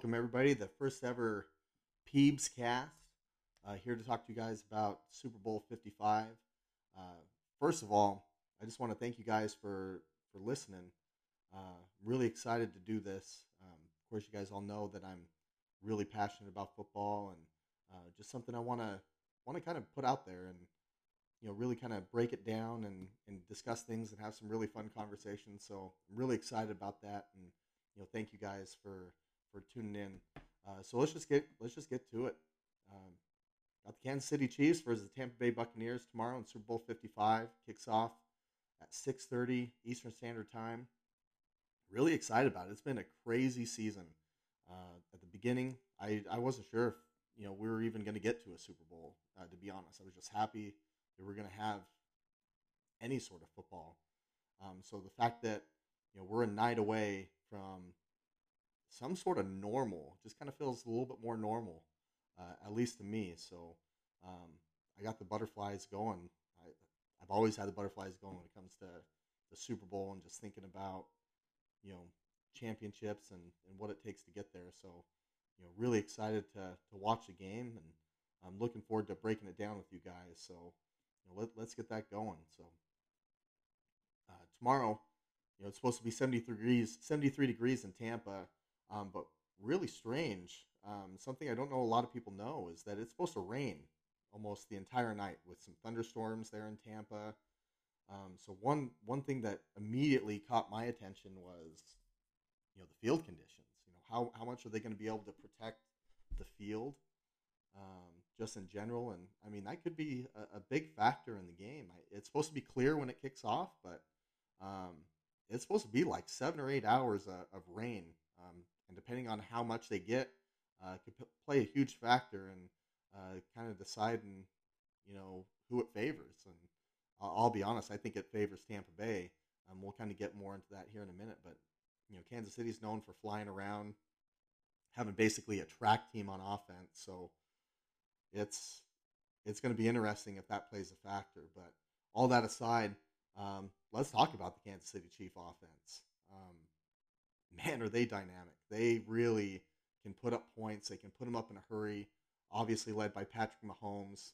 welcome everybody. The first ever Peebs cast. Uh, here to talk to you guys about Super Bowl 55. Uh, first of all, I just want to thank you guys for for listening. Uh, really excited to do this. Um, of course, you guys all know that I'm really passionate about football and uh, just something I want to want to kind of put out there and you know really kind of break it down and and discuss things and have some really fun conversations. So I'm really excited about that and you know thank you guys for for tuning in. Uh, so let's just get let's just get to it. Um, got the Kansas City Chiefs versus the Tampa Bay Buccaneers tomorrow in Super Bowl 55 kicks off at 6:30 Eastern Standard Time. Really excited about it. It's been a crazy season. Uh, at the beginning, I I wasn't sure if you know we were even going to get to a Super Bowl. Uh, to be honest, I was just happy that we're going to have any sort of football. Um, so the fact that you know we're a night away from some sort of normal just kind of feels a little bit more normal, uh, at least to me. So um, I got the butterflies going. I, I've always had the butterflies going when it comes to the Super Bowl and just thinking about you know championships and, and what it takes to get there. So you know really excited to to watch the game and I'm looking forward to breaking it down with you guys. So you know, let, let's get that going. So uh, tomorrow, you know, it's supposed to be 73 degrees, 73 degrees in Tampa. Um, but really strange, um, something I don't know a lot of people know is that it's supposed to rain almost the entire night with some thunderstorms there in Tampa. Um, so one one thing that immediately caught my attention was, you know, the field conditions. You know, how how much are they going to be able to protect the field, um, just in general? And I mean, that could be a, a big factor in the game. I, it's supposed to be clear when it kicks off, but um, it's supposed to be like seven or eight hours of, of rain um, and depending on how much they get, uh, could p- play a huge factor in uh, kind of deciding, you know, who it favors. And I'll, I'll be honest, I think it favors Tampa Bay. Um, we'll kind of get more into that here in a minute, but you know, Kansas City's known for flying around, having basically a track team on offense. So it's it's going to be interesting if that plays a factor. But all that aside, um, let's talk about the Kansas City Chief offense. Um, man, are they dynamic. They really can put up points. They can put them up in a hurry. Obviously, led by Patrick Mahomes.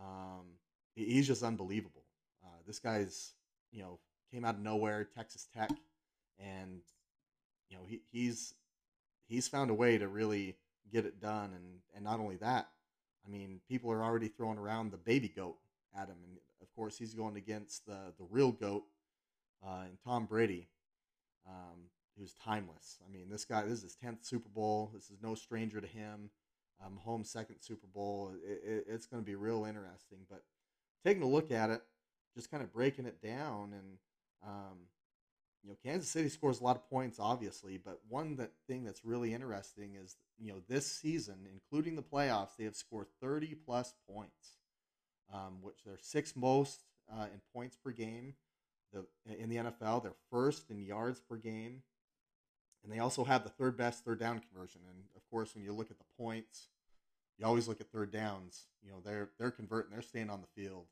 Um, he's just unbelievable. Uh, this guy's, you know, came out of nowhere, Texas Tech, and you know he, he's he's found a way to really get it done. And and not only that, I mean, people are already throwing around the baby goat at him, and of course he's going against the the real goat, uh, and Tom Brady. Um, who's timeless. I mean, this guy, this is his 10th Super Bowl. This is no stranger to him. Um, home second Super Bowl. It, it, it's going to be real interesting. But taking a look at it, just kind of breaking it down, and um, you know, Kansas City scores a lot of points, obviously. But one that thing that's really interesting is you know this season, including the playoffs, they have scored 30 plus points, um, which they're sixth most uh, in points per game. The, in the NFL, they're first in yards per game and they also have the third best third down conversion. And of course, when you look at the points, you always look at third downs. You know, they're they're converting, they're staying on the field.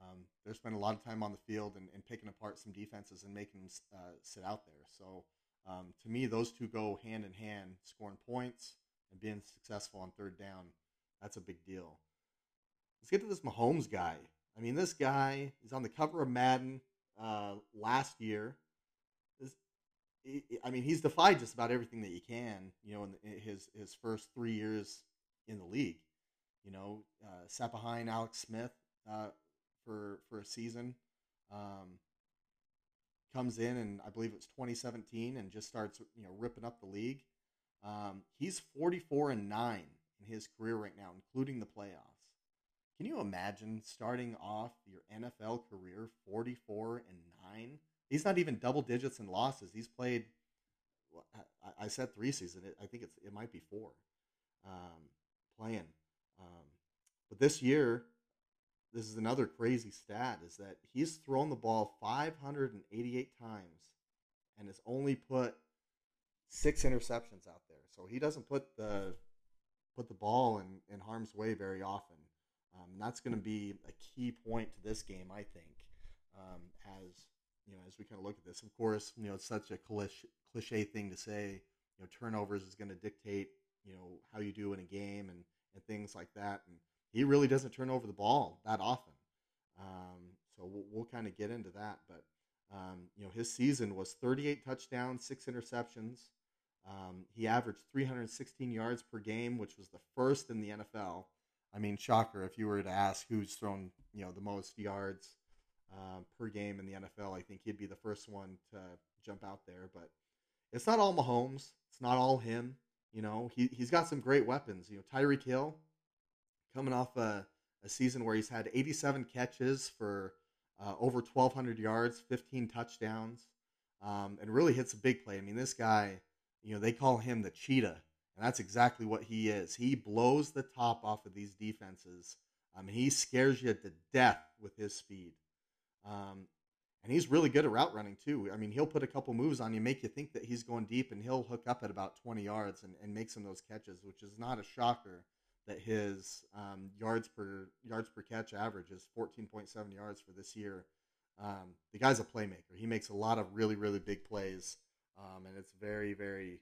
Um, they're spending a lot of time on the field and, and picking apart some defenses and making them uh, sit out there. So um, to me, those two go hand in hand, scoring points and being successful on third down. That's a big deal. Let's get to this Mahomes guy. I mean, this guy is on the cover of Madden uh, last year. I mean, he's defied just about everything that you can, you know, in his his first three years in the league. You know, uh, sat behind Alex Smith uh, for for a season. Um, comes in and I believe it was 2017 and just starts you know ripping up the league. Um, he's 44 and nine in his career right now, including the playoffs. Can you imagine starting off your NFL career 44 and nine? He's not even double digits in losses. He's played. I, said three seasons. I think it's it might be four. Um, playing, um, but this year, this is another crazy stat: is that he's thrown the ball 588 times, and has only put six interceptions out there. So he doesn't put the put the ball in, in harm's way very often. Um, that's going to be a key point to this game, I think, um, as you know, as we kind of look at this, of course, you know, it's such a cliche, cliche thing to say, you know turnovers is going to dictate you know how you do in a game and and things like that. And he really doesn't turn over the ball that often. Um, so we'll, we'll kind of get into that. But um, you know his season was 38 touchdowns, six interceptions. Um, he averaged 316 yards per game, which was the first in the NFL. I mean, shocker if you were to ask who's thrown you know the most yards uh, per game in the NFL, I think he'd be the first one to jump out there. But it's not all Mahomes. It's not all him. You know, he, he's got some great weapons. You know, Tyreek Hill coming off a, a season where he's had 87 catches for uh, over 1,200 yards, 15 touchdowns, um, and really hits a big play. I mean, this guy, you know, they call him the cheetah, and that's exactly what he is. He blows the top off of these defenses. Um, he scares you to death with his speed. Um, and he's really good at route running too. I mean, he'll put a couple moves on you, make you think that he's going deep, and he'll hook up at about 20 yards and, and make some of those catches, which is not a shocker that his um, yards per yards per catch average is 14.7 yards for this year. Um, the guy's a playmaker. He makes a lot of really really big plays, um, and it's very very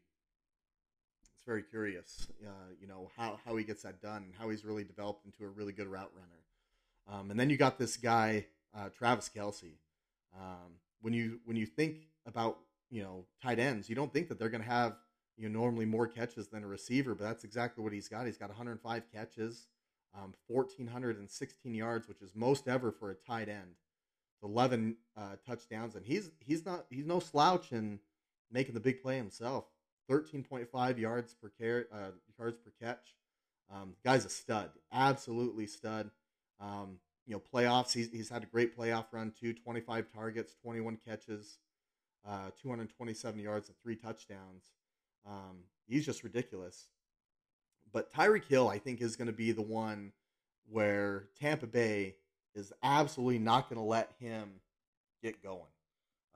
it's very curious, uh, you know how how he gets that done, and how he's really developed into a really good route runner. Um, and then you got this guy uh, Travis Kelce. Um, when you when you think about you know tight ends, you don't think that they're going to have you know normally more catches than a receiver, but that's exactly what he's got. He's got 105 catches, um, 1,416 yards, which is most ever for a tight end. 11 uh, touchdowns, and he's he's not he's no slouch in making the big play himself. 13.5 yards per car- uh, yards per catch. Um, guy's a stud, absolutely stud. Um, you know, playoffs. He's, he's had a great playoff run too 25 targets, 21 catches, uh, 227 yards, and three touchdowns. Um, he's just ridiculous. But Tyreek Hill, I think, is going to be the one where Tampa Bay is absolutely not going to let him get going.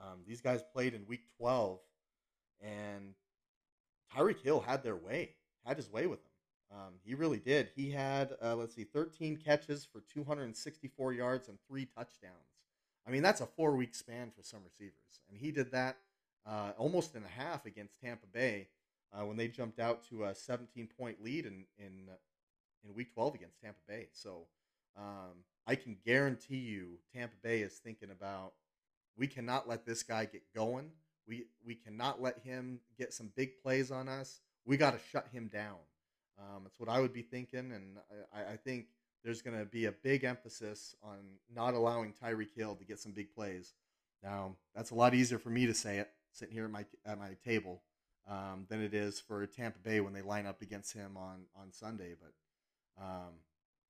Um, these guys played in week 12, and Tyreek Hill had their way, had his way with them. Um, he really did. He had, uh, let's see, 13 catches for 264 yards and three touchdowns. I mean, that's a four week span for some receivers. And he did that uh, almost in a half against Tampa Bay uh, when they jumped out to a 17 point lead in, in, in week 12 against Tampa Bay. So um, I can guarantee you Tampa Bay is thinking about we cannot let this guy get going. We, we cannot let him get some big plays on us. We got to shut him down. Um, that's what I would be thinking, and I, I think there's going to be a big emphasis on not allowing Tyreek Hill to get some big plays. Now, that's a lot easier for me to say it sitting here at my at my table um, than it is for Tampa Bay when they line up against him on on Sunday. But um,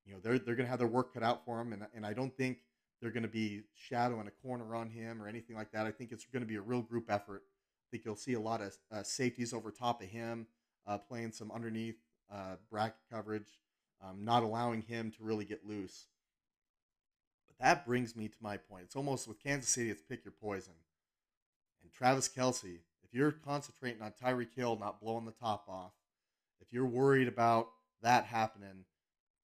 you know they're they're going to have their work cut out for him, and and I don't think they're going to be shadowing a corner on him or anything like that. I think it's going to be a real group effort. I think you'll see a lot of uh, safeties over top of him, uh, playing some underneath uh, bracket coverage, um, not allowing him to really get loose. But that brings me to my point. It's almost with Kansas City, it's pick your poison. And Travis Kelce, if you're concentrating on Tyreek Hill not blowing the top off, if you're worried about that happening,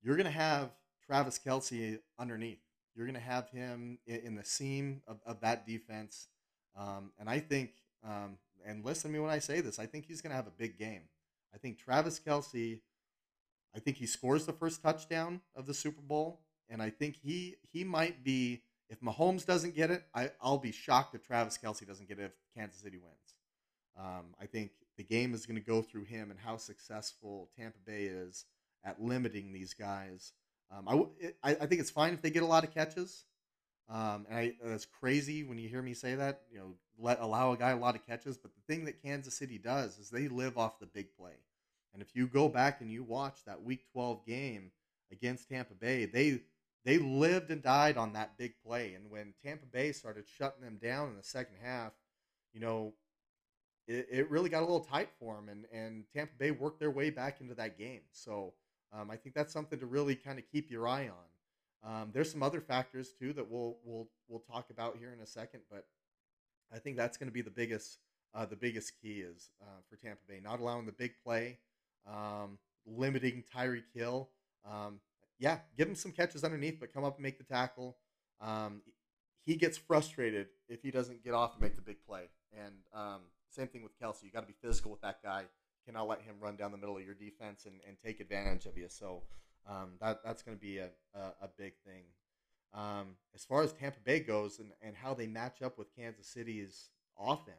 you're going to have Travis Kelce underneath. You're going to have him in the seam of, of that defense. Um, and I think, um, and listen to me when I say this, I think he's going to have a big game. I think Travis Kelce, I think he scores the first touchdown of the Super Bowl, and I think he he might be. If Mahomes doesn't get it, I, I'll be shocked if Travis Kelce doesn't get it if Kansas City wins. Um, I think the game is going to go through him and how successful Tampa Bay is at limiting these guys. Um, I, I, I think it's fine if they get a lot of catches. Um, and I, that's crazy when you hear me say that. You know, let allow a guy a lot of catches. But the thing that Kansas City does is they live off the big play. And if you go back and you watch that Week 12 game against Tampa Bay, they they lived and died on that big play. And when Tampa Bay started shutting them down in the second half, you know, it, it really got a little tight for them. And and Tampa Bay worked their way back into that game. So um, I think that's something to really kind of keep your eye on. Um, there's some other factors too that we'll we'll we'll talk about here in a second, but I think that's going to be the biggest uh, the biggest key is uh, for Tampa Bay not allowing the big play, um, limiting Tyreek Hill. Um, yeah, give him some catches underneath, but come up and make the tackle. Um, he gets frustrated if he doesn't get off and make the big play. And um, same thing with Kelce. You got to be physical with that guy. Cannot let him run down the middle of your defense and, and take advantage of you. So um, that that's going to be a, a, a, big thing. Um, as far as Tampa Bay goes and, and how they match up with Kansas City's offense,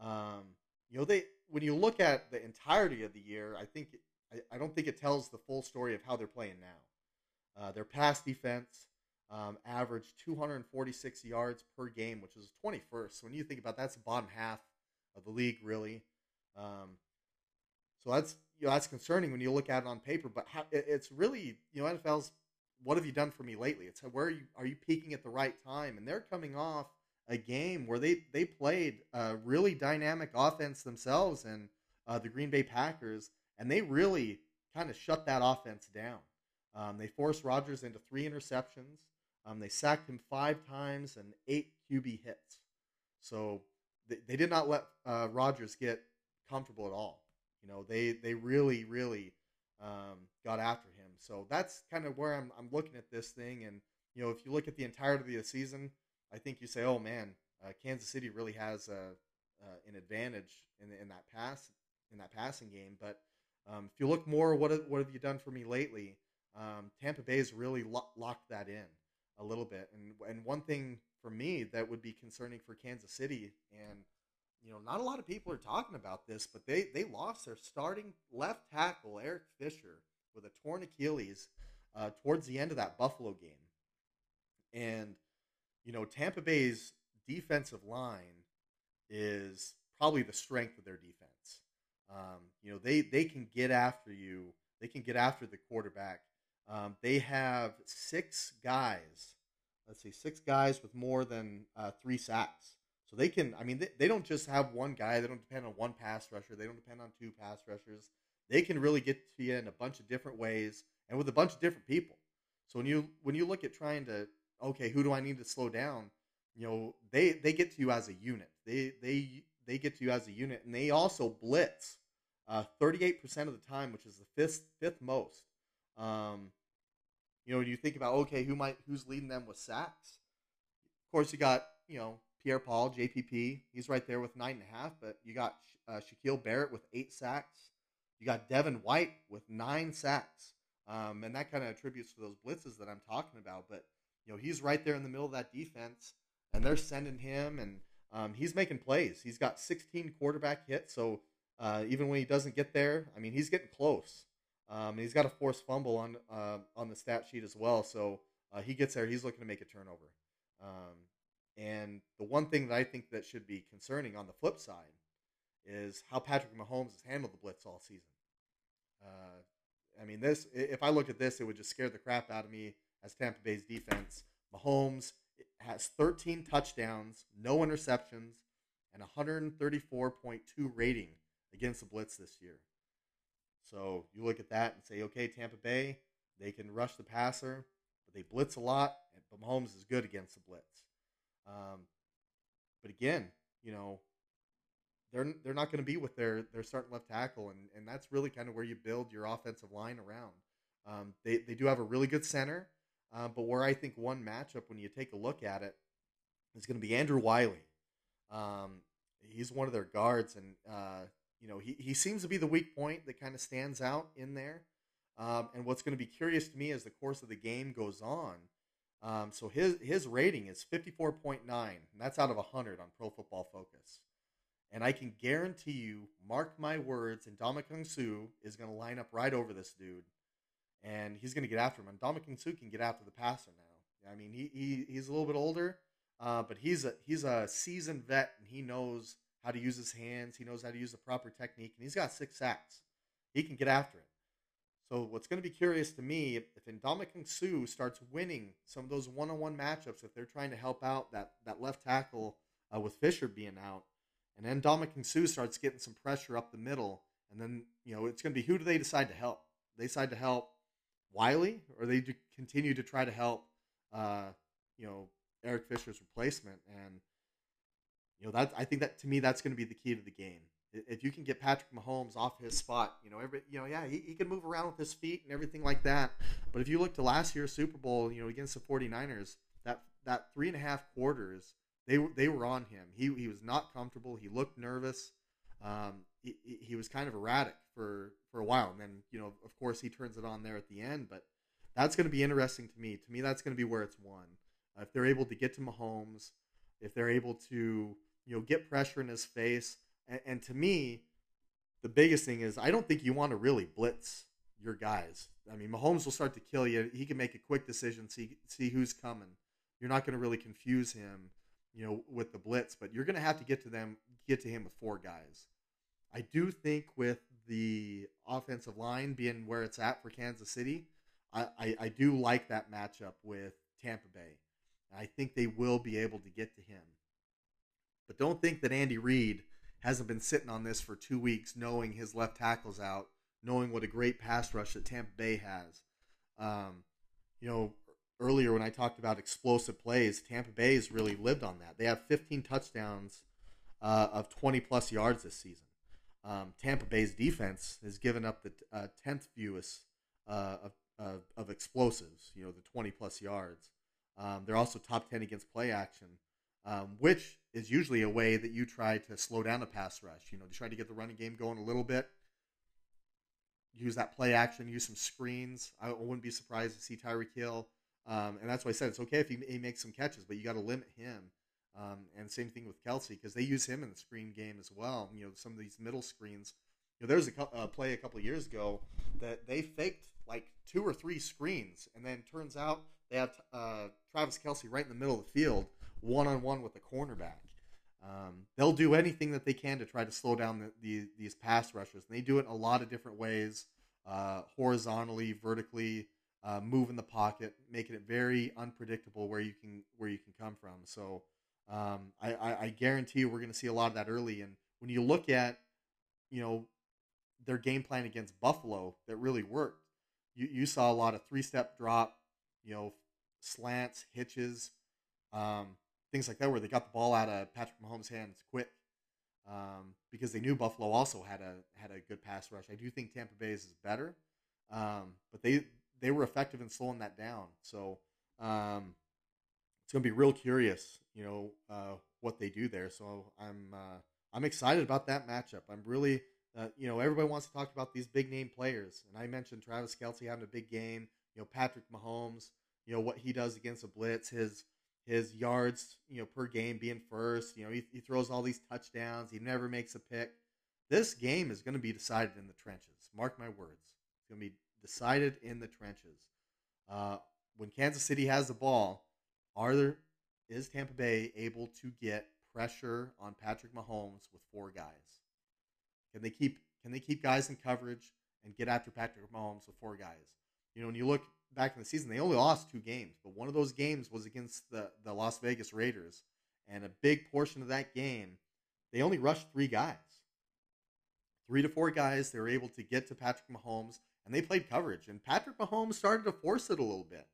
um, you know they when you look at the entirety of the year, I think I, I don't think it tells the full story of how they're playing now. Uh, their pass defense um, averaged 246 yards per game, which is 21st. So when you think about that, that's the bottom half of the league, really. Um, so that's you know that's concerning when you look at it on paper. But how, it's really you know NFL's what have you done for me lately? It's where are you are you peaking at the right time? And they're coming off a game where they they played a really dynamic offense themselves and uh, the Green Bay Packers, and they really kind of shut that offense down. Um, they forced Rodgers into three interceptions. Um, they sacked him five times and eight QB hits. So they, they did not let uh, Rodgers get comfortable at all. You know, they they really really um, got after him. So that's kind of where I'm I'm looking at this thing. And you know, if you look at the entirety of the season, I think you say, oh man, uh, Kansas City really has a, uh, an advantage in in that pass in that passing game. But um, if you look more, what have, what have you done for me lately? Um, Tampa Bay has really lo- locked that in a little bit. And and one thing for me that would be concerning for Kansas City, and you know, not a lot of people are talking about this, but they they lost their starting left tackle Eric Fisher with a torn Achilles uh, towards the end of that Buffalo game, and you know Tampa Bay's defensive line is probably the strength of their defense. Um, you know, they they can get after you. They can get after the quarterback um, they have six guys. Let's see, six guys with more than uh, three sacks. So they can. I mean, they, they don't just have one guy. They don't depend on one pass rusher. They don't depend on two pass rushers. They can really get to you in a bunch of different ways and with a bunch of different people. So when you when you look at trying to okay, who do I need to slow down? You know, they they get to you as a unit. They they they get to you as a unit, and they also blitz uh, 38% of the time, which is the fifth fifth most. Um, you know, you think about okay, who might who's leading them with sacks? Of course, you got you know Pierre Paul, JPP. He's right there with nine and a half. But you got uh, Shaquille Barrett with eight sacks. You got Devin White with nine sacks. Um, and that kind of attributes to those blitzes that I'm talking about. But you know, he's right there in the middle of that defense, and they're sending him, and um, he's making plays. He's got 16 quarterback hits, so uh, even when he doesn't get there, I mean, he's getting close. Um, and he's got a forced fumble on uh, on the stat sheet as well. So uh, he gets there. He's looking to make a turnover. Um, and the one thing that I think that should be concerning on the flip side is how Patrick Mahomes has handled the blitz all season. Uh, I mean, this if I look at this, it would just scare the crap out of me as Tampa Bay's defense. Mahomes has 13 touchdowns, no interceptions, and 134.2 rating against the blitz this year. So you look at that and say, okay, Tampa Bay, they can rush the passer, but they blitz a lot, but Mahomes is good against the blitz. Um, but again, you know, they're they're not going to be with their their starting left tackle, and and that's really kind of where you build your offensive line around. Um, they they do have a really good center, uh, but where I think one matchup when you take a look at it is going to be Andrew Wylie. Um, he's one of their guards, and uh, you know, he, he seems to be the weak point that kind of stands out in there. Um, and what's going to be curious to me as the course of the game goes on. Um, so his his rating is 54.9, and that's out of 100 on Pro Football Focus. And I can guarantee you, mark my words, and Ndamukong Suh is going to line up right over this dude, and he's going to get after him. And Ndamukong Suh can get after the passer now. I mean, he, he he's a little bit older, uh, but he's a he's a seasoned vet, and he knows how to use his hands. He knows how to use the proper technique, and he's got six sacks. He can get after it. So what's going to be curious to me if, Ndamukong Suh starts winning some of those one-on-one matchups, if they're trying to help out that that left tackle uh, with Fisher being out, and then Ndamukong Suh starts getting some pressure up the middle, and then you know it's going to be who do they decide to help? They decide to help Wylie, or they continue to try to help uh, you know Eric Fisher's replacement, and you know that I think that to me that's going to be the key to the game. If you can get Patrick Mahomes off his spot, you know, every you know, yeah, he, he can move around with his feet and everything like that. But if you look to last year's Super Bowl, you know, against the 49ers, that that three and a half quarters, they they were on him. He he was not comfortable. He looked nervous. Um, he, he was kind of erratic for for a while, and then you know, of course, he turns it on there at the end. But that's going to be interesting to me. To me, that's going to be where it's won. Uh, if they're able to get to Mahomes, if they're able to you know get pressure in his face, and, and to me, the biggest thing is I don't think you want to really blitz your guys. I mean, Mahomes will start to kill you. He can make a quick decision, see see who's coming. You're not going to really confuse him, you know, with the blitz, but you're going to have to get to them, get to him with four guys. I do think with the offensive line being where it's at for Kansas City, I, I, I do like that matchup with Tampa Bay. I think they will be able to get to him. But don't think that Andy Reid hasn't been sitting on this for two weeks, knowing his left tackle's out, knowing what a great pass rush that Tampa Bay has. Um, you know, earlier when I talked about explosive plays, Tampa Bay has really lived on that. They have 15 touchdowns uh, of 20 plus yards this season. Um, Tampa Bay's defense has given up the uh, 10th fewest uh, of, of, of, explosives, you know, the 20 plus yards. Um, they're also top 10 against play action, um, which is usually a way that you try to slow down the pass rush. You know, to try to get the running game going a little bit. Use that play action, use some screens. I wouldn't be surprised to see Tyreek Hill um, and that's why I said it's okay if he, he makes some catches, but you got to limit him. Um, and same thing with Kelce because they use him in the screen game as well. You know, some of these middle screens. You know, there was a play a couple years ago that they faked like two or three screens, and then turns out they have uh, Travis Kelce right in the middle of the field, one on one with the cornerback. Um, they'll do anything that they can to try to slow down the, the, these pass rushers, and they do it a lot of different ways, uh, horizontally, vertically uh, move in the pocket, making it very unpredictable where you can where you can come from. So um, I, I, I, guarantee we're going to see a lot of that early. And when you look at you know their game plan against Buffalo, that really worked. You you saw a lot of three step drop, you know, slants, hitches, um, things like that, where they got the ball out of Patrick Mahomes' hands quick. Um, because they knew Buffalo also had a had a good pass rush. I do think Tampa Bay's is better, um, but they they were effective in slowing that down. So um, it's going to be real curious, you know, uh, what they do there. So I'm uh, I'm excited about that matchup. I'm really, uh, you know, everybody wants to talk about these big name players, and I mentioned Travis Kelce having a big game. You know, Patrick Mahomes, you know what he does against a blitz, his his yards, you know, per game being first. You know, he, he throws all these touchdowns. He never makes a pick. This game is going to be decided in the trenches. Mark my words. It's going to be decided in the trenches. Uh, when Kansas City has the ball, are there is Tampa Bay able to get pressure on Patrick Mahomes with four guys? Can they keep can they keep guys in coverage and get after Patrick Mahomes with four guys? You know, when you look back in the season, they only lost two games, but one of those games was against the, the Las Vegas Raiders. And a big portion of that game, they only rushed three guys. Three to four guys, they were able to get to Patrick Mahomes and they played coverage. And Patrick Mahomes started to force it a little bit.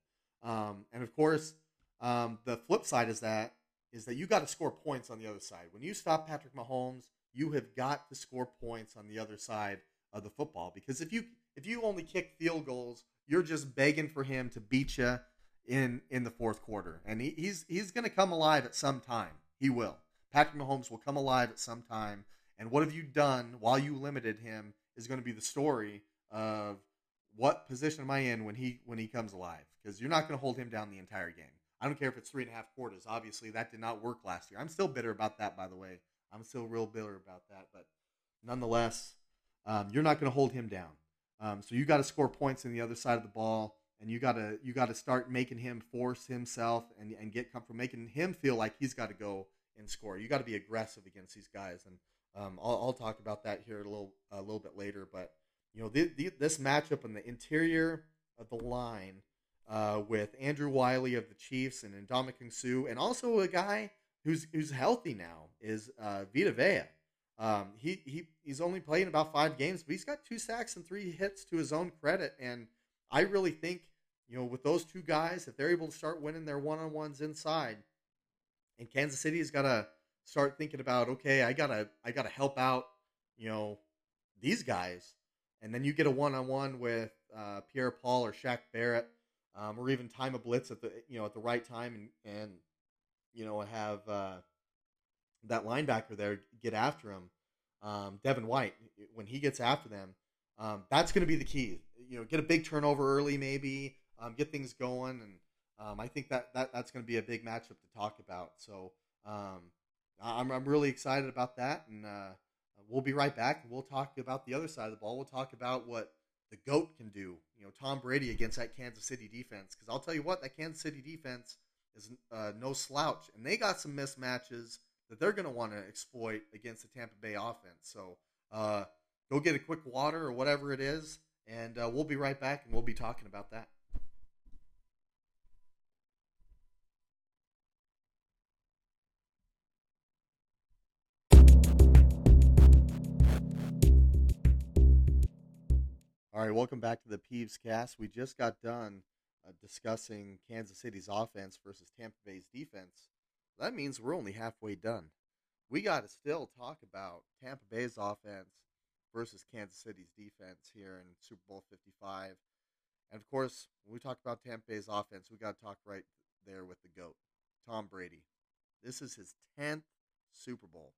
Um, and of course, um, the flip side is that is that you got to score points on the other side. When you stop Patrick Mahomes, you have got to score points on the other side of the football because if you if you only kick field goals, you're just begging for him to beat you in in the fourth quarter, and he, he's he's going to come alive at some time. He will. Patrick Mahomes will come alive at some time. And what have you done while you limited him is going to be the story of what position am I in when he when he comes alive? Because you're not going to hold him down the entire game. I don't care if it's three and a half quarters. Obviously, that did not work last year. I'm still bitter about that, by the way. I'm still real bitter about that. But nonetheless, um, you're not going to hold him down. Um, so you got to score points on the other side of the ball, and you got to you got to start making him force himself and and get comfortable, making him feel like he's got to go and score. You got to be aggressive against these guys, and um, I'll, I'll, talk about that here a little a little bit later. But you know, the, the, this matchup in the interior of the line uh, with Andrew Wylie of the Chiefs and Ndamukong Suh, and also a guy who's who's healthy now is uh, Vita Vea. Um, he he he's only playing about five games, but he's got two sacks and three hits to his own credit. And I really think you know with those two guys, if they're able to start winning their one on ones inside, and Kansas City has got to start thinking about okay, I gotta I gotta help out you know these guys and then you get a one on one with uh, Pierre Paul or Shaq Barrett. um, or even time a blitz at the you know at the right time and and you know have uh, that linebacker there get after him. Um, Devin White when he gets after them, um, that's going to be the key. You know, get a big turnover early, maybe um, get things going, and um, I think that, that that's going to be a big matchup to talk about. So um, I'm I'm really excited about that, and uh, we'll be right back. We'll talk about the other side of the ball. We'll talk about what the goat can do. You know, Tom Brady against that Kansas City defense. Because I'll tell you what, that Kansas City defense is uh, no slouch, and they got some mismatches that they're going to want to exploit against the Tampa Bay offense. So uh, go get a quick water or whatever it is, and uh, we'll be right back, and we'll be talking about that. All right, welcome back to the Peeves Cast. We just got done uh, discussing Kansas City's offense versus Tampa Bay's defense. That means we're only halfway done. We got to still talk about Tampa Bay's offense versus Kansas City's defense here in Super Bowl 55. And of course, when we talk about Tampa Bay's offense, we got to talk right there with the GOAT, Tom Brady. This is his 10th Super Bowl.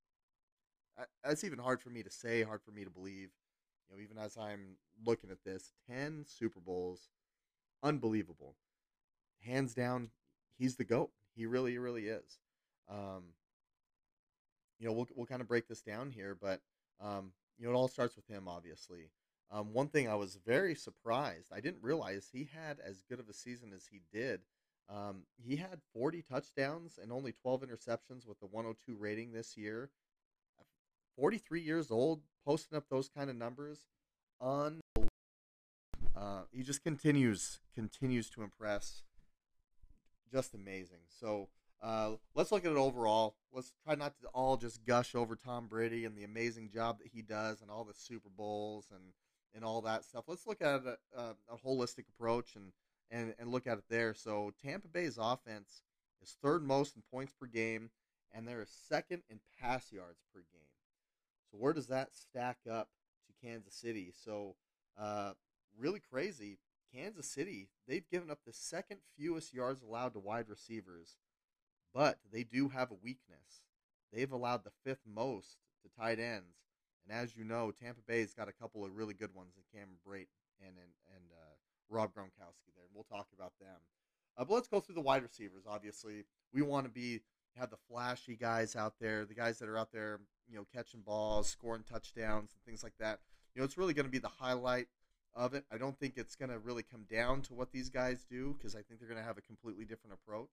That's even hard for me to say, hard for me to believe you know, even as I'm looking at this, 10 Super Bowls, unbelievable. Hands down, he's the GOAT. He really, really is. Um, you know, we'll, we'll kind of break this down here, but, um, you know, it all starts with him, obviously. Um, one thing I was very surprised, I didn't realize he had as good of a season as he did. Um, he had 40 touchdowns and only 12 interceptions with the 102 rating this year. 43 years old, posting up those kind of numbers, unbelievable. Uh, he just continues continues to impress. Just amazing. So uh, let's look at it overall. Let's try not to all just gush over Tom Brady and the amazing job that he does and all the Super Bowls and and all that stuff. Let's look at a, a, a holistic approach and, and and look at it there. So Tampa Bay's offense is third most in points per game, and they're second in pass yards per game. So where does that stack up to Kansas City? So uh, really crazy. Kansas City, they've given up the second fewest yards allowed to wide receivers, but they do have a weakness. They've allowed the fifth most to tight ends. And as you know, Tampa Bay's got a couple of really good ones in Cameron Brate and and, and uh, Rob Gronkowski there. And we'll talk about them. Uh, but let's go through the wide receivers. Obviously, we want to be have the flashy guys out there, the guys that are out there, you know, catching balls, scoring touchdowns, and things like that. You know, it's really going to be the highlight of it. I don't think it's going to really come down to what these guys do because I think they're going to have a completely different approach.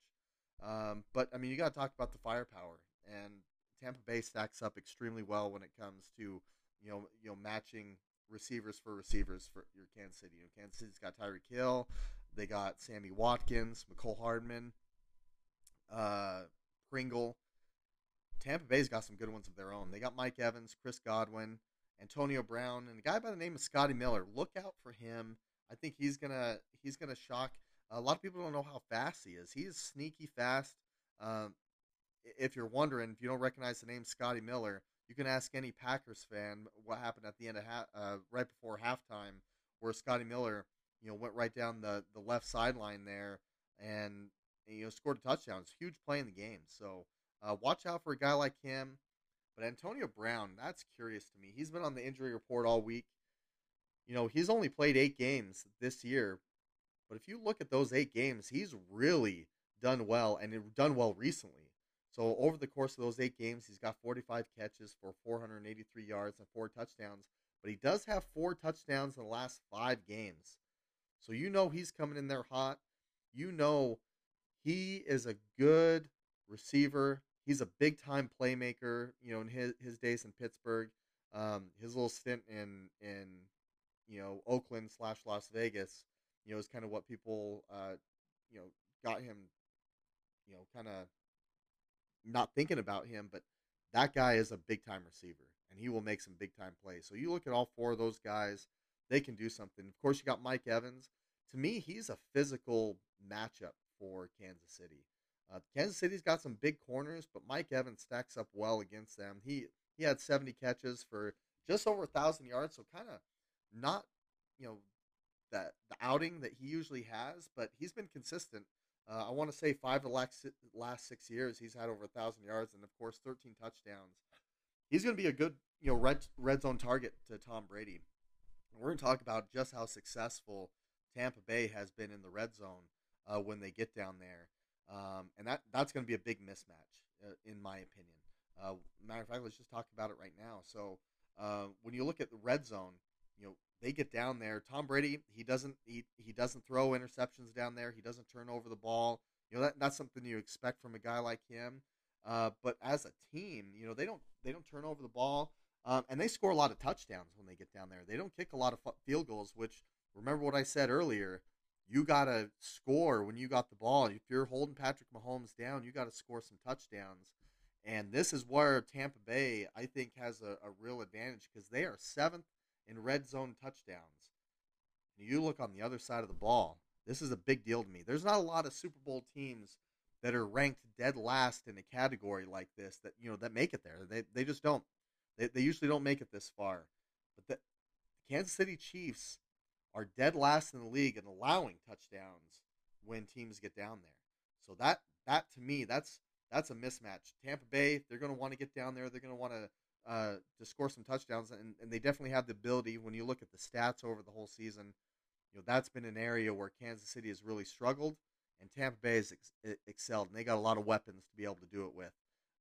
Um, but I mean, you got to talk about the firepower, and Tampa Bay stacks up extremely well when it comes to you know you know matching receivers for receivers for your Kansas City. You know, Kansas City's got Tyreek Hill, they got Sammy Watkins, Mecole Hardman, uh, Pringle. Tampa Bay's got some good ones of their own. They got Mike Evans, Chris Godwin, Antonio Brown, and a guy by the name of Scotty Miller. Look out for him. I think he's gonna he's gonna shock. A lot of people don't know how fast he is. He is sneaky fast. Um, if you're wondering, if you don't recognize the name Scotty Miller, you can ask any Packers fan what happened at the end of ha- uh, right before halftime, where Scotty Miller, you know, went right down the the left sideline there and and, you know, scored a touchdown. It's a huge play in the game. So uh, watch out for a guy like him. But Antonio Brown, that's curious to me. He's been on the injury report all week. You know, he's only played eight games this year. But if you look at those eight games, he's really done well and done well recently. So over the course of those eight games, he's got 45 catches for 483 yards and four touchdowns. But he does have four touchdowns in the last five games. So you know he's coming in there hot. You know he is a good receiver. He's a big time playmaker. You know, in his his days in Pittsburgh, um, his little stint in in you know Oakland slash Las Vegas, you know, is kind of what people uh, you know got him, you know, kind of not thinking about him, but that guy is a big time receiver and he will make some big time plays. So you look at all four of those guys, they can do something. Of course, you got Mike Evans. To me, he's a physical matchup for Kansas City. Uh, Kansas City's got some big corners, but Mike Evans stacks up well against them. He he had 70 catches for just over a thousand yards, so kind of not you know the the outing that he usually has, but he's been consistent. Uh, I want to say five of the last last six years, he's had over a thousand yards and of course thirteen touchdowns. He's going to be a good you know red red zone target to Tom Brady. we're going to talk about just how successful Tampa Bay has been in the red zone uh, when they get down there, um, and that that's going to be a big mismatch uh, in my opinion. Uh, matter of fact, let's just talk about it right now. So uh, when you look at the red zone, you know they get down there. Tom Brady, he doesn't he, he doesn't throw interceptions down there. He doesn't turn over the ball. You know that that's something you expect from a guy like him. Uh, but as a team, you know they don't they don't turn over the ball, um, and they score a lot of touchdowns when they get down there. They don't kick a lot of field goals. Which remember what I said earlier. You gotta score when you got the ball. If you're holding Patrick Mahomes down, you got to score some touchdowns. And this is where Tampa Bay, I think, has a, a real advantage because they are seventh in red zone touchdowns. You look on the other side of the ball. This is a big deal to me. There's not a lot of Super Bowl teams that are ranked dead last in a category like this that you know that make it there. They they just don't. They they usually don't make it this far. But the, the Kansas City Chiefs are dead last in the league in allowing touchdowns when teams get down there. So that that to me that's that's a mismatch. Tampa Bay, they're going to want to get down there. They're going to want to uh, to score some touchdowns, and, and they definitely have the ability. When you look at the stats over the whole season, you know that's been an area where Kansas City has really struggled, and Tampa Bay has ex- excelled, and they got a lot of weapons to be able to do it with.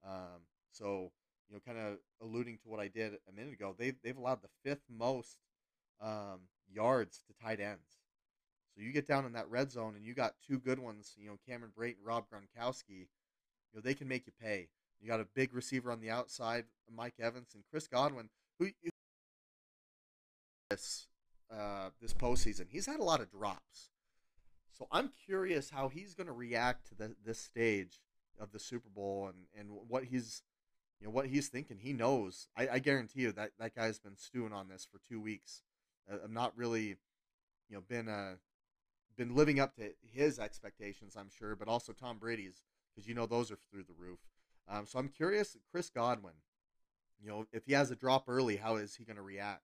Um, so you know, kind of alluding to what I did a minute ago, they've they've allowed the fifth most um, yards to tight ends. So you get down in that red zone, and you got two good ones. You know, Cameron Brate and Rob Gronkowski. You know, they can make you pay. You got a big receiver on the outside, Mike Evans and Chris Godwin, who this uh, this postseason he's had a lot of drops. So I'm curious how he's going to react to the, this stage of the Super Bowl and, and what he's you know what he's thinking. He knows. I, I guarantee you that that guy's been stewing on this for two weeks. I'm not really you know been uh been living up to his expectations. I'm sure, but also Tom Brady's because you know those are through the roof. Um, so I'm curious, Chris Godwin. You know, if he has a drop early, how is he going to react?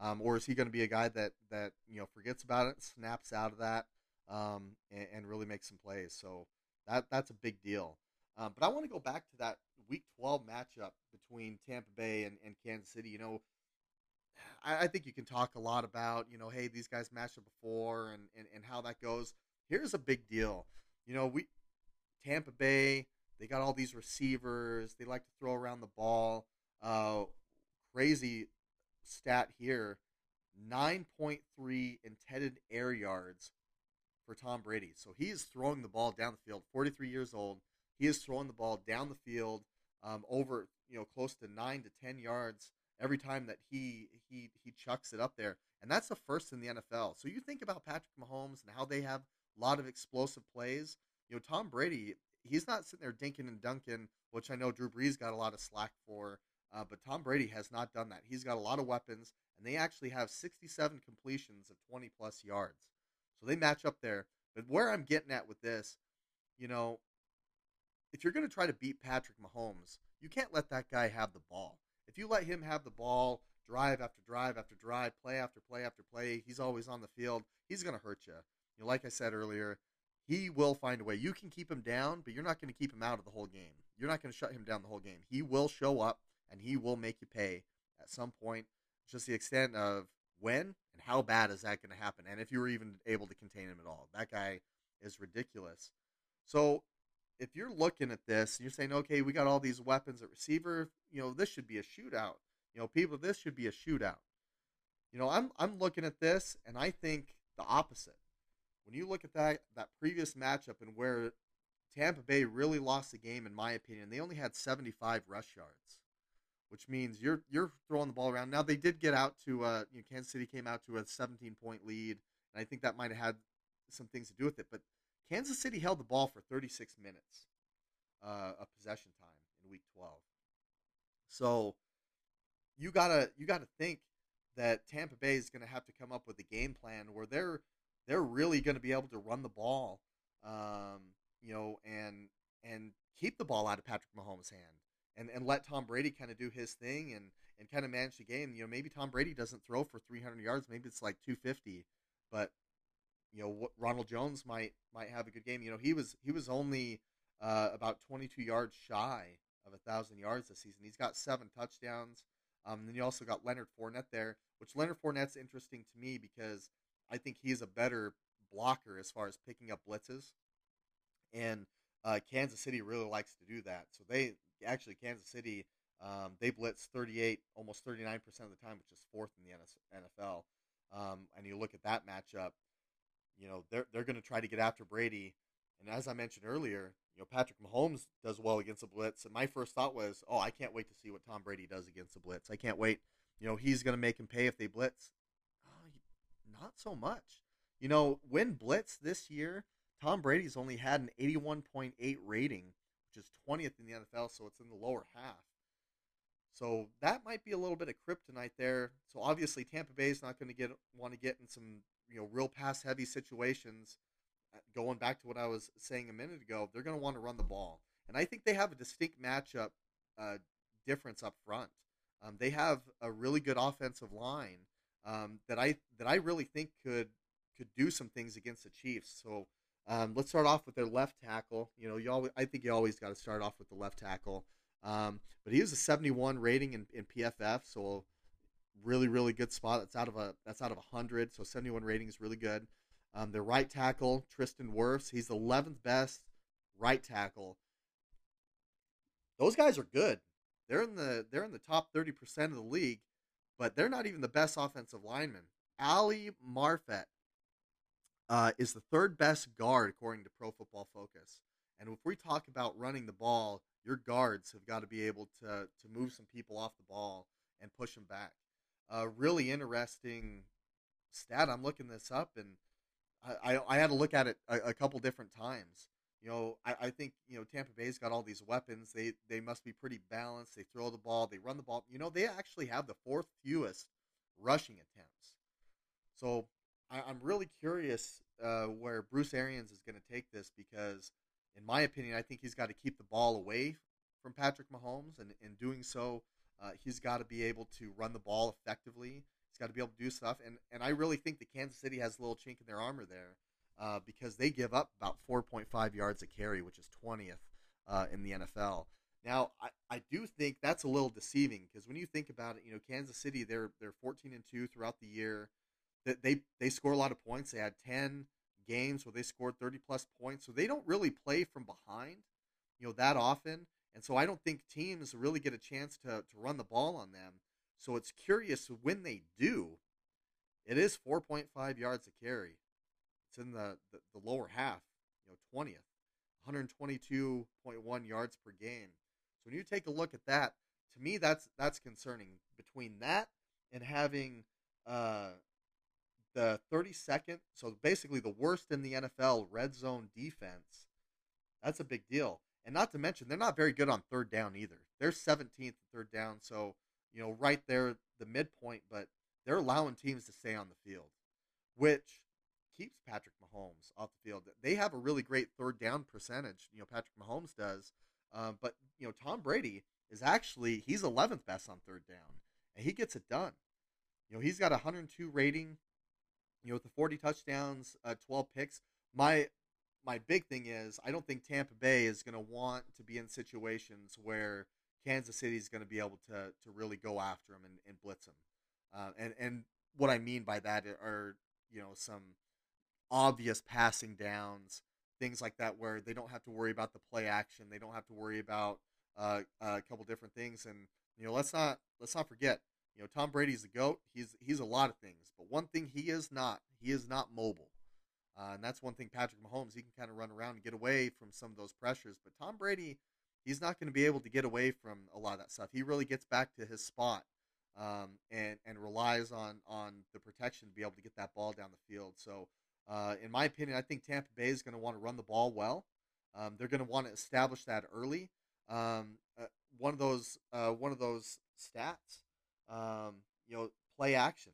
Um, or is he going to be a guy that that you know forgets about it, snaps out of that, um, and, and, really makes some plays? So that that's a big deal. Um, but I want to go back to that Week 12 matchup between Tampa Bay and, and Kansas City. You know, I, I, think you can talk a lot about you know, hey, these guys matched up before and, and and how that goes. Here's a big deal. You know, we Tampa Bay they got all these receivers. They like to throw around the ball. Uh, crazy stat here 9.3 intended air yards for Tom Brady. So he is throwing the ball down the field, 43 years old. He is throwing the ball down the field um, over, you know, close to 9 to 10 yards every time that he he he chucks it up there. And that's the first in the NFL. So you think about Patrick Mahomes and how they have a lot of explosive plays. You know, Tom Brady, he's not sitting there dinking and dunking, which I know Drew Brees got a lot of slack for. Uh, but Tom Brady has not done that. He's got a lot of weapons, and they actually have 67 completions of 20 plus yards. So they match up there. But where I'm getting at with this, you know, if you're going to try to beat Patrick Mahomes, you can't let that guy have the ball. If you let him have the ball, drive after drive after drive, play after play after play, he's always on the field. He's going to hurt you. You know, like I said earlier, he will find a way. You can keep him down, but you're not going to keep him out of the whole game. You're not going to shut him down the whole game. He will show up and he will make you pay at some point. Just the extent of when and how bad is that going to happen, and if you were even able to contain him at all. That guy is ridiculous. So if you're looking at this, and you're saying, okay, we got all these weapons at receiver. You know, this should be a shootout. You know, people, this should be a shootout. You know, I'm I'm looking at this, and I think the opposite when you look at that that previous matchup and where Tampa Bay really lost the game, in my opinion, they only had 75 rush yards, which means you're you're throwing the ball around. Now they did get out to uh, you know, Kansas City came out to a 17 point lead, and I think that might have had some things to do with it. But Kansas City held the ball for 36 minutes uh, of possession time in Week 12. So you gotta you gotta think that Tampa Bay is going to have to come up with a game plan where they're they're really going to be able to run the ball, um, you know, and and keep the ball out of Patrick Mahomes' hand, and and let Tom Brady kind of do his thing and and kind of manage the game. You know, maybe Tom Brady doesn't throw for 300 yards, maybe it's like 250, but you know, Ronald Jones might might have a good game. You know, he was he was only uh, about 22 yards shy of a thousand yards this season. He's got seven touchdowns. Um, then you also got Leonard Fournette there, which Leonard Fournette's interesting to me because I think he's a better blocker as far as picking up blitzes, and uh, Kansas City really likes to do that. So they actually Kansas City um, they blitz 38, almost 39 percent of the time, which is fourth in the NFL. Um, and you look at that matchup, you know they're they're going to try to get after Brady. And as I mentioned earlier, you know Patrick Mahomes does well against the blitz. And my first thought was, oh, I can't wait to see what Tom Brady does against the blitz. I can't wait. You know he's going to make him pay if they blitz. Not so much. You know when blitz this year, Tom Brady's only had an 81.8 rating, which is 20th in the NFL, so it's in the lower half. So that might be a little bit of kryptonite there. So obviously Tampa Bay is not going to get want to get in some you know real pass heavy situations. Uh, going back to what I was saying a minute ago, they're going to want to run the ball, and I think they have a distinct matchup uh, difference up front. Um, they have a really good offensive line um, that I that I really think could could do some things against the Chiefs. So um, let's start off with their left tackle. You know, you always I think you always got to start off with the left tackle. Um, but he has a 71 rating in, in PFF, so really really good spot. That's out of a that's out of 100, so 71 rating is really good. Um, their right tackle Tristan Wirfs, he's the 11th best right tackle. Those guys are good. They're in the they're in the top 30% of the league, but they're not even the best offensive lineman. Ali Marpet uh, is the third best guard according to Pro Football Focus. And if we talk about running the ball, your guards have got to be able to to move some people off the ball and push them back. Uh, really interesting stat. I'm looking this up, and I, I, I had to look at it a, a couple different times. You know, I, I, think you know Tampa Bay's got all these weapons. They they must be pretty balanced. They throw the ball, they run the ball. You know, they actually have the fourth fewest rushing attempts. So I, am really curious uh, where Bruce Arians is going to take this because in my opinion, I think he's got to keep the ball away from Patrick Mahomes, and in doing so, uh, he's got to be able to run the ball effectively. He's got to be able to do stuff, and and I really think that Kansas City has a little chink in their armor there uh, because they give up about 4.5 yards a carry, which is 20th uh, in the NFL. Now, I, I do think that's a little deceiving because when you think about it, you know, Kansas City they're they're 14 and two throughout the year. That they they score a lot of points. They had 10 games where they scored 30 plus points. So they don't really play from behind, you know, that often. And so I don't think teams really get a chance to, to run the ball on them. So it's curious when they do, it is 4.5 yards a carry. It's in the, the, the lower half, you know, 20th, 122.1 yards per game. So when you take a look at that, to me, that's that's concerning. Between that and having uh, the 32nd, so basically the worst in the NFL red zone defense. That's a big deal. And not to mention, they're not very good on third down either. They're 17th third down, so, you know, right there, the midpoint, but they're allowing teams to stay on the field, which keeps Patrick Mahomes off the field. They have a really great third down percentage, you know, Patrick Mahomes does. Um, but, you know, Tom Brady is actually, he's 11th best on third down, and he gets it done. You know, he's got a 102 rating you know, with the 40 touchdowns, uh, 12 picks, my my big thing is I don't think Tampa Bay is going to want to be in situations where Kansas City is going to be able to to really go after him and, and blitz him. Uh, and and what I mean by that are you know some obvious passing downs, things like that, where they don't have to worry about the play action, they don't have to worry about uh, a couple different things. And you know, let's not let's not forget you know, Tom Brady's the goat. He's he's a lot of things, but one thing he is not. He is not mobile, uh, and that's one thing. Patrick Mahomes, he can kind of run around and get away from some of those pressures, but Tom Brady, he's not going to be able to get away from a lot of that stuff. He really gets back to his spot, um, and and relies on on the protection to be able to get that ball down the field. So, uh, in my opinion, I think Tampa Bay is going to want to run the ball well. Um, they're going to want to establish that early. Um, uh, one of those uh, one of those stats um, you know, play action.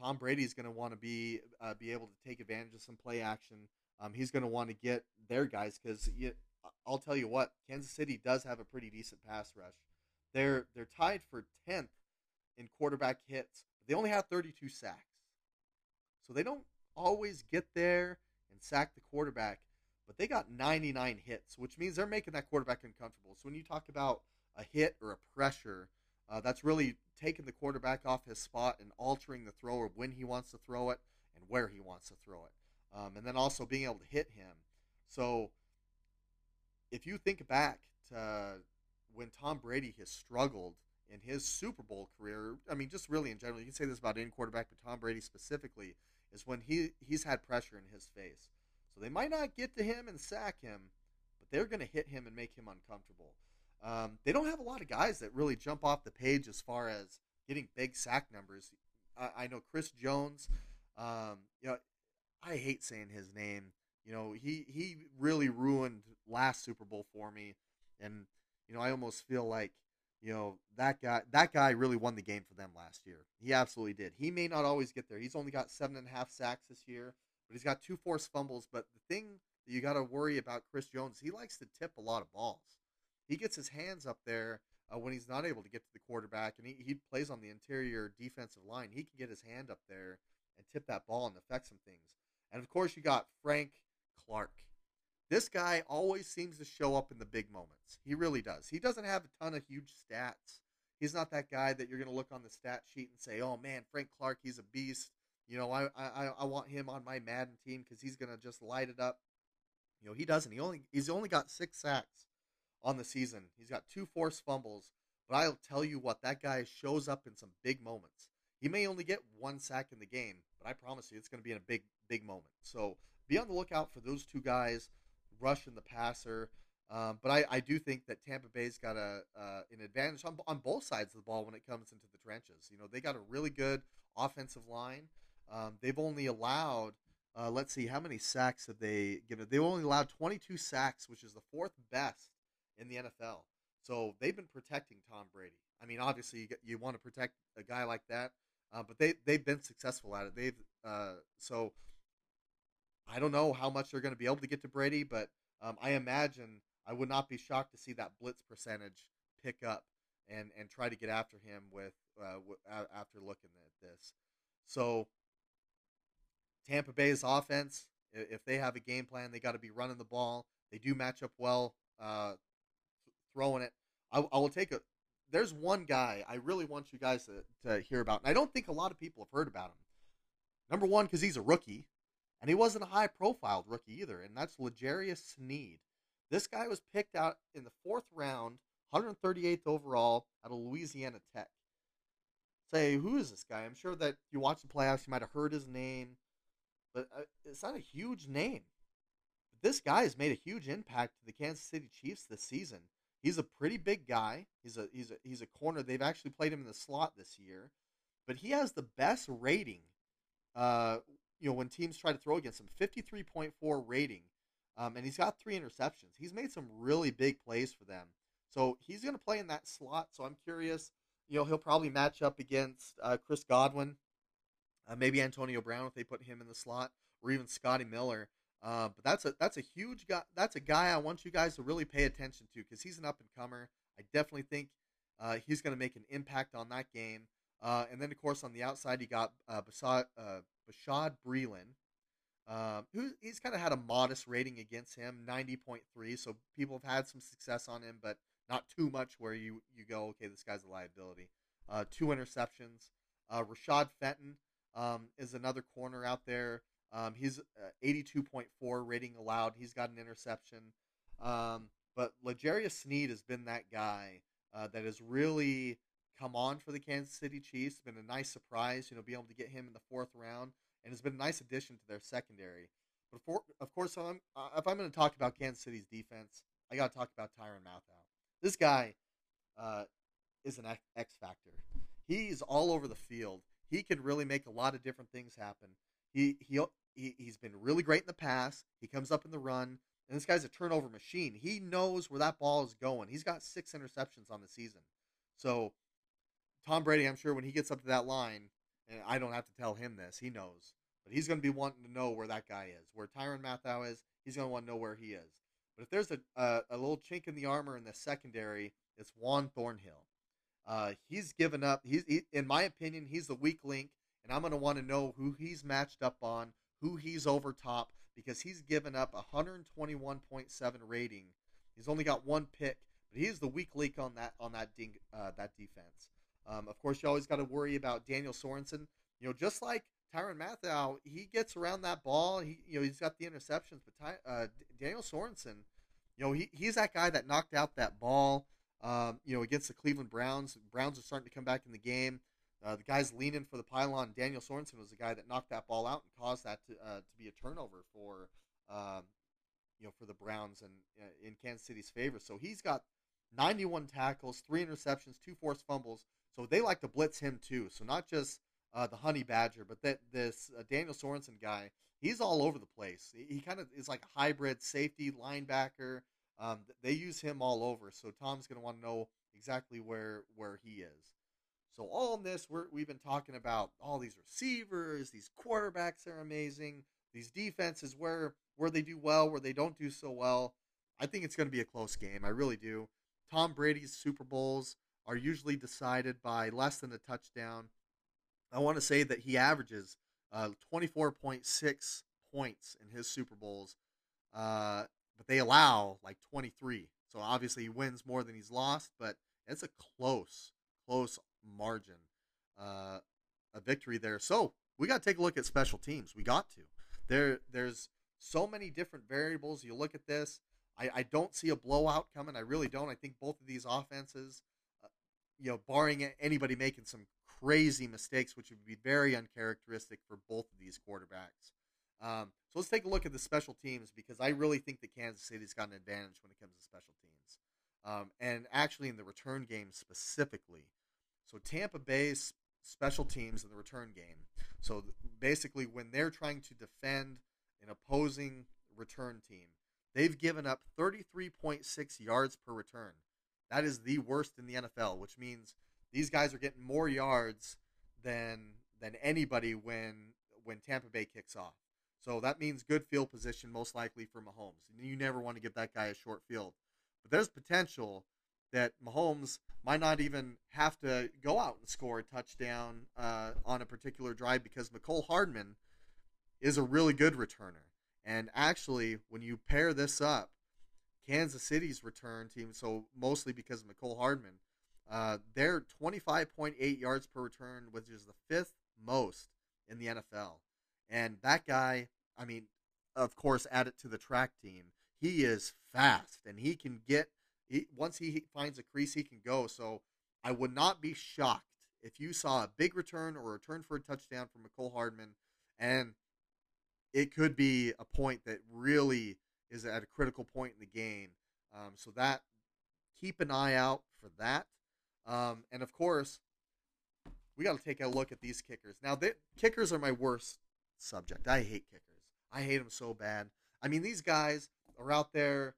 Tom Brady is going to want to be uh, be able to take advantage of some play action. Um, he's going to want to get their guys because I'll tell you what, Kansas City does have a pretty decent pass rush. They're they're tied for tenth in quarterback hits. They only have 32 sacks, so they don't always get there and sack the quarterback, but they got 99 hits, which means they're making that quarterback uncomfortable. So when you talk about a hit or a pressure, uh, that's really taking the quarterback off his spot and altering the throw or when he wants to throw it and where he wants to throw it. Um, and then also being able to hit him. So if you think back to when Tom Brady has struggled in his Super Bowl career, I mean, just really in general, you can say this about any quarterback, but Tom Brady specifically, is when he, he's had pressure in his face. So they might not get to him and sack him, but they're going to hit him and make him uncomfortable. Um, they don't have a lot of guys that really jump off the page as far as getting big sack numbers. I, I know Chris Jones. Um, you know, I hate saying his name. You know, he he really ruined last Super Bowl for me, and you know, I almost feel like you know that guy that guy really won the game for them last year. He absolutely did. He may not always get there. He's only got seven and a half sacks this year, but he's got two forced fumbles. But the thing that you got to worry about Chris Jones, he likes to tip a lot of balls. He gets his hands up there uh, when he's not able to get to the quarterback, and he, he plays on the interior defensive line. He can get his hand up there and tip that ball and affect some things. And of course, you got Frank Clark. This guy always seems to show up in the big moments. He really does. He doesn't have a ton of huge stats. He's not that guy that you're going to look on the stat sheet and say, "Oh man, Frank Clark, he's a beast." You know, I I, I want him on my Madden team because he's going to just light it up. You know, he doesn't. He only he's only got six sacks on the season. He's got two forced fumbles, but I'll tell you what, that guy shows up in some big moments. He may only get one sack in the game, but I promise you, it's going to be in a big big moment. So be on the lookout for those two guys rushing the passer. Um, but I, I do think that Tampa Bay's got a uh, an advantage on, on both sides of the ball when it comes into the trenches. You know, they got a really good offensive line. Um, they've only allowed, uh, let's see, how many sacks have they given? They've only allowed 22 sacks, which is the fourth best in the NFL. So they've been protecting Tom Brady. I mean, obviously, you, you want to protect a guy like that, uh, but they they've been successful at it. They've uh, so I don't know how much they're going to be able to get to Brady, but um, I imagine I would not be shocked to see that blitz percentage pick up and and try to get after him with uh, w- after looking at this. So Tampa Bay's offense, if they have a game plan, they got to be running the ball. They do match up well uh, throwing it. I, I, will take a. There's one guy I really want you guys to, to hear about, and I don't think a lot of people have heard about him. Number one, because he's a rookie. And he wasn't a high profile rookie either, and that's L'Jarius Sneed. This guy was picked out in the fourth round, 138th overall out of Louisiana Tech. Say, who is this guy? I'm sure that you watch the playoffs, you might have heard his name, but uh, it's not a huge name. But this guy has made a huge impact to the Kansas City Chiefs this season. He's a pretty big guy. He's a he's a he's a corner. They've actually played him in the slot this year, but he has the best rating uh, you know, when teams try to throw against him, 53.4 rating. Um, and he's got three interceptions. He's made some really big plays for them. So he's going to play in that slot. So I'm curious. You know, he'll probably match up against uh, Chris Godwin, uh, maybe Antonio Brown if they put him in the slot, or even Scotty Miller. Uh, but that's a that's a huge guy. That's a guy I want you guys to really pay attention to because he's an up and comer. I definitely think uh, he's going to make an impact on that game. Uh, and then, of course, on the outside, you got uh, Basad, uh, Bashaud Breeland, um, who he's kind of had a modest rating against him, ninety point three. So people have had some success on him, but not too much where you you go, okay, this guy's a liability. Uh, two interceptions. Uh, Rashad Fenton um, is another corner out there. Um, he's uh, 82.4 rating allowed. He's got an interception. Um, but L'Jarius Sneed has been that guy uh, that has really come on for the Kansas City Chiefs. It's been a nice surprise, you know, be able to get him in the fourth round, and it's been a nice addition to their secondary. But for, of course, I'm, uh, if I'm going to talk about Kansas City's defense, I got to talk about Tyrann Mathieu. This guy uh, is an X factor. He's all over the field. He can really make a lot of different things happen. He he he he's been really great in the pass. He comes up in the run, and this guy's a turnover machine. He knows where that ball is going. He's got six interceptions on the season. So Tom Brady, I'm sure when he gets up to that line, and I don't have to tell him this, he knows. But he's going to be wanting to know where that guy is. Where Tyrann Mathieu is, he's going to want to know where he is. But if there's a, a, a little chink in the armor in the secondary, it's Juan Thornhill. Uh, he's given up. He's he, in my opinion, he's the weak link, and I'm going to want to know who he's matched up on, who he's over top because he's given up 121.7 rating. He's only got one pick, but he's the weak link on that on that ding, uh, that defense. Um, of course, you always got to worry about Daniel Sorensen. You know, just like Tyrann Mathieu, he gets around that ball. He, you know, he's got the interceptions, but Ty, uh, Daniel Sorensen, you know, he, he's that guy that knocked out that ball. Um, you know, against the Cleveland Browns. Browns are starting to come back in the game. Uh, the guy's leaning for the pylon. Daniel Sorensen was the guy that knocked that ball out and caused that to uh, to be a turnover for um, you know for the Browns and uh, in Kansas City's favor. So he's got 91 tackles, three interceptions, two forced fumbles. So they like to blitz him too. So not just uh, the Honey Badger, but that this uh, Daniel Sorensen guy, he's all over the place. He, he kind of is like a hybrid safety linebacker. Um, they use him all over. So Tom's going to want to know exactly where where he is. So all in this, we're, we've been talking about all these receivers, these quarterbacks are amazing, these defenses where where they do well, where they don't do so well. I think it's going to be a close game. I really do. Tom Brady's Super Bowls are usually decided by less than a touchdown. I want to say that he averages uh, 24.6 points in his Super Bowls, uh, but they allow like 23. So obviously he wins more than he's lost, but it's a close, close margin, uh, a victory there. So we got to take a look at special teams. We got to. There, there's so many different variables. You look at this. I, I don't see a blowout coming. I really don't. I think both of these offenses, uh, you know, barring anybody making some crazy mistakes, which would be very uncharacteristic for both of these quarterbacks. Um, so let's take a look at the special teams because I really think that Kansas City's got an advantage when it comes to special teams. Um, and actually, in the return game specifically, so Tampa Bay's special teams in the return game. So basically, when they're trying to defend an opposing return team, they've given up 33.6 yards per return. That is the worst in the NFL, which means these guys are getting more yards than than anybody when when Tampa Bay kicks off. So that means good field position most likely for Mahomes. And you never want to give that guy a short field. But there's potential that Mahomes might not even have to go out and score a touchdown uh, on a particular drive because Mecole Hardman is a really good returner. And actually, when you pair this up, Kansas City's return team, so mostly because of Mecole Hardman, uh, they're 25.8 yards per return, which is the fifth most in the NFL. And that guy, I mean, of course, add it to the track team. He is fast and he can get he, once he finds a crease, he can go. So I would not be shocked if you saw a big return or a return for a touchdown from Mecole Hardman, and it could be a point that really is at a critical point in the game. Um, so that keep an eye out for that. Um, and of course, we got to take a look at these kickers. Now, the kickers are my worst subject. I hate kickers. I hate them so bad. I mean, these guys are out there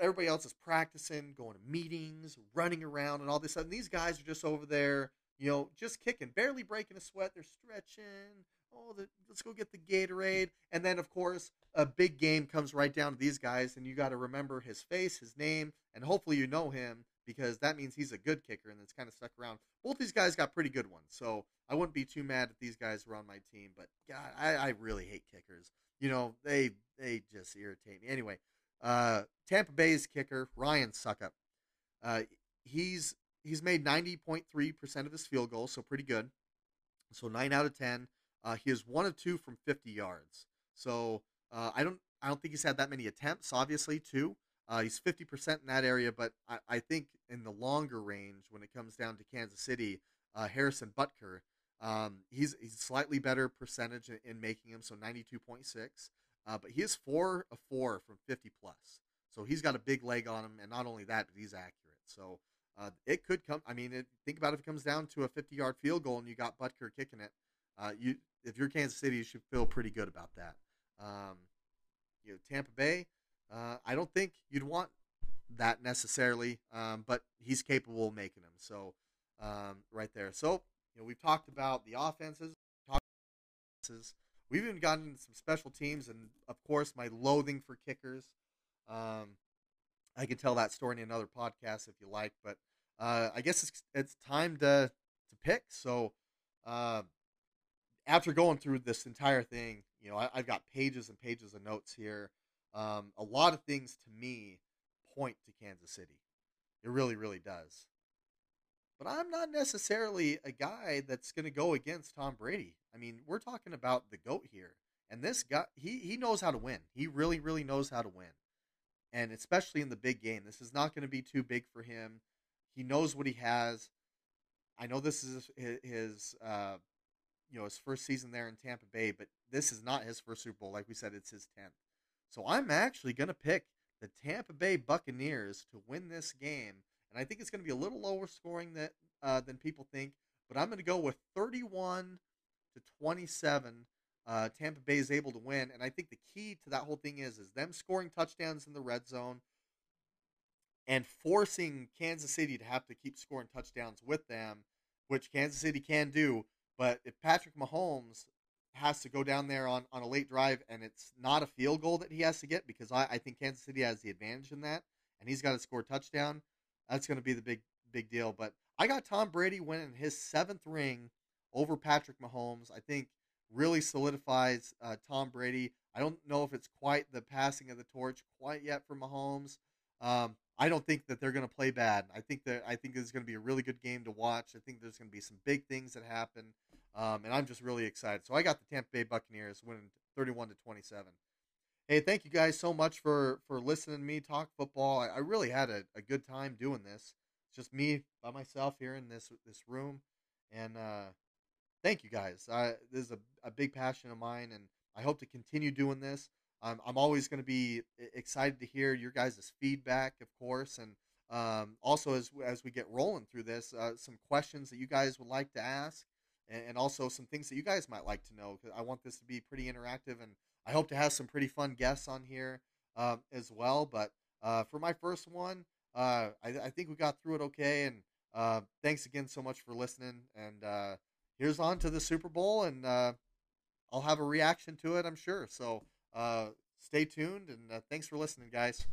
everybody else is practicing, going to meetings, running around, and all this. And these guys are just over there, you know, just kicking, barely breaking a sweat. They're stretching. Oh, the, let's go get the Gatorade. And then, of course, a big game comes right down to these guys, and you got to remember his face, his name, and hopefully you know him because that means he's a good kicker and it's kind of stuck around. Both these guys got pretty good ones, so I wouldn't be too mad if these guys were on my team. But God, I, I really hate kickers. You know, they they just irritate me. Anyway, uh, Tampa Bay's kicker Ryan Succop. Uh, he's he's made ninety point three percent of his field goals, so pretty good. So nine out of ten. Uh, he is one of two from fifty yards. So uh, I don't I don't think he's had that many attempts. Obviously, too. Uh, he's fifty percent in that area, but I, I, think in the longer range, when it comes down to Kansas City, uh, Harrison Butker, um, he's he's slightly better percentage in, in making him, so ninety two point six. Uh, but he is four of four from 50 plus. So he's got a big leg on him. And not only that, but he's accurate. So uh, it could come. I mean, it, think about if it comes down to a 50 yard field goal and you got Butker kicking it. Uh, you, if you're Kansas City, you should feel pretty good about that. Um, you know, Tampa Bay, uh, I don't think you'd want that necessarily, um, but he's capable of making them. So um, right there. So you know, we've talked about the offenses, We've even gotten some special teams, and of course, my loathing for kickers. Um, I can tell that story in another podcast if you like, but uh, I guess it's it's time to to pick. So uh, after going through this entire thing, You know, I, have got pages and pages of notes here. Um, a lot of things to me point to Kansas City. It really, really does. But I'm not necessarily a guy that's going to go against Tom Brady. I mean, we're talking about the GOAT here. And this guy, he, he knows how to win. He really, really knows how to win. And especially in the big game, this is not going to be too big for him. He knows what he has. I know this is his, his uh, you know, his first season there in Tampa Bay, but this is not his first Super Bowl. Like we said, it's his 10th. So I'm actually going to pick the Tampa Bay Buccaneers to win this game. And I think it's going to be a little lower scoring that, uh, than people think, but I'm going to go with 31 to 27. Uh, Tampa Bay is able to win, and I think the key to that whole thing is is them scoring touchdowns in the red zone and forcing Kansas City to have to keep scoring touchdowns with them, which Kansas City can do. But if Patrick Mahomes has to go down there on, on a late drive and it's not a field goal that he has to get because I, I think Kansas City has the advantage in that and he's got to score a touchdown, that's going to be the big big deal. But I got Tom Brady winning his seventh ring over Patrick Mahomes. I think really solidifies uh, Tom Brady. I don't know if it's quite the passing of the torch quite yet for Mahomes. Um, I don't think that they're going to play bad. I think that I think it's going to be a really good game to watch. I think there's going to be some big things that happen. Um, and I'm just really excited. So I got the Tampa Bay Buccaneers winning 31 to 27. Hey, thank you guys so much for for listening to me talk football. I, I really had a, a, good time doing this. It's just me by myself here in this this room, and uh, thank you guys. I, this is a, a big passion of mine, and I hope to continue doing this. I'm I'm always going to be excited to hear your guys' feedback, of course, and um, also as as we get rolling through this, uh, some questions that you guys would like to ask and, also some things that you guys might like to know because I want this to be pretty interactive and I hope to have some pretty fun guests on here um, as well. But uh, for my first one, uh, I, I, think we got through it okay. And uh, thanks again so much for listening. And uh, here's on to the Super Bowl, and uh, I'll have a reaction to it, I'm sure. So uh, stay tuned, and thanks for listening, guys.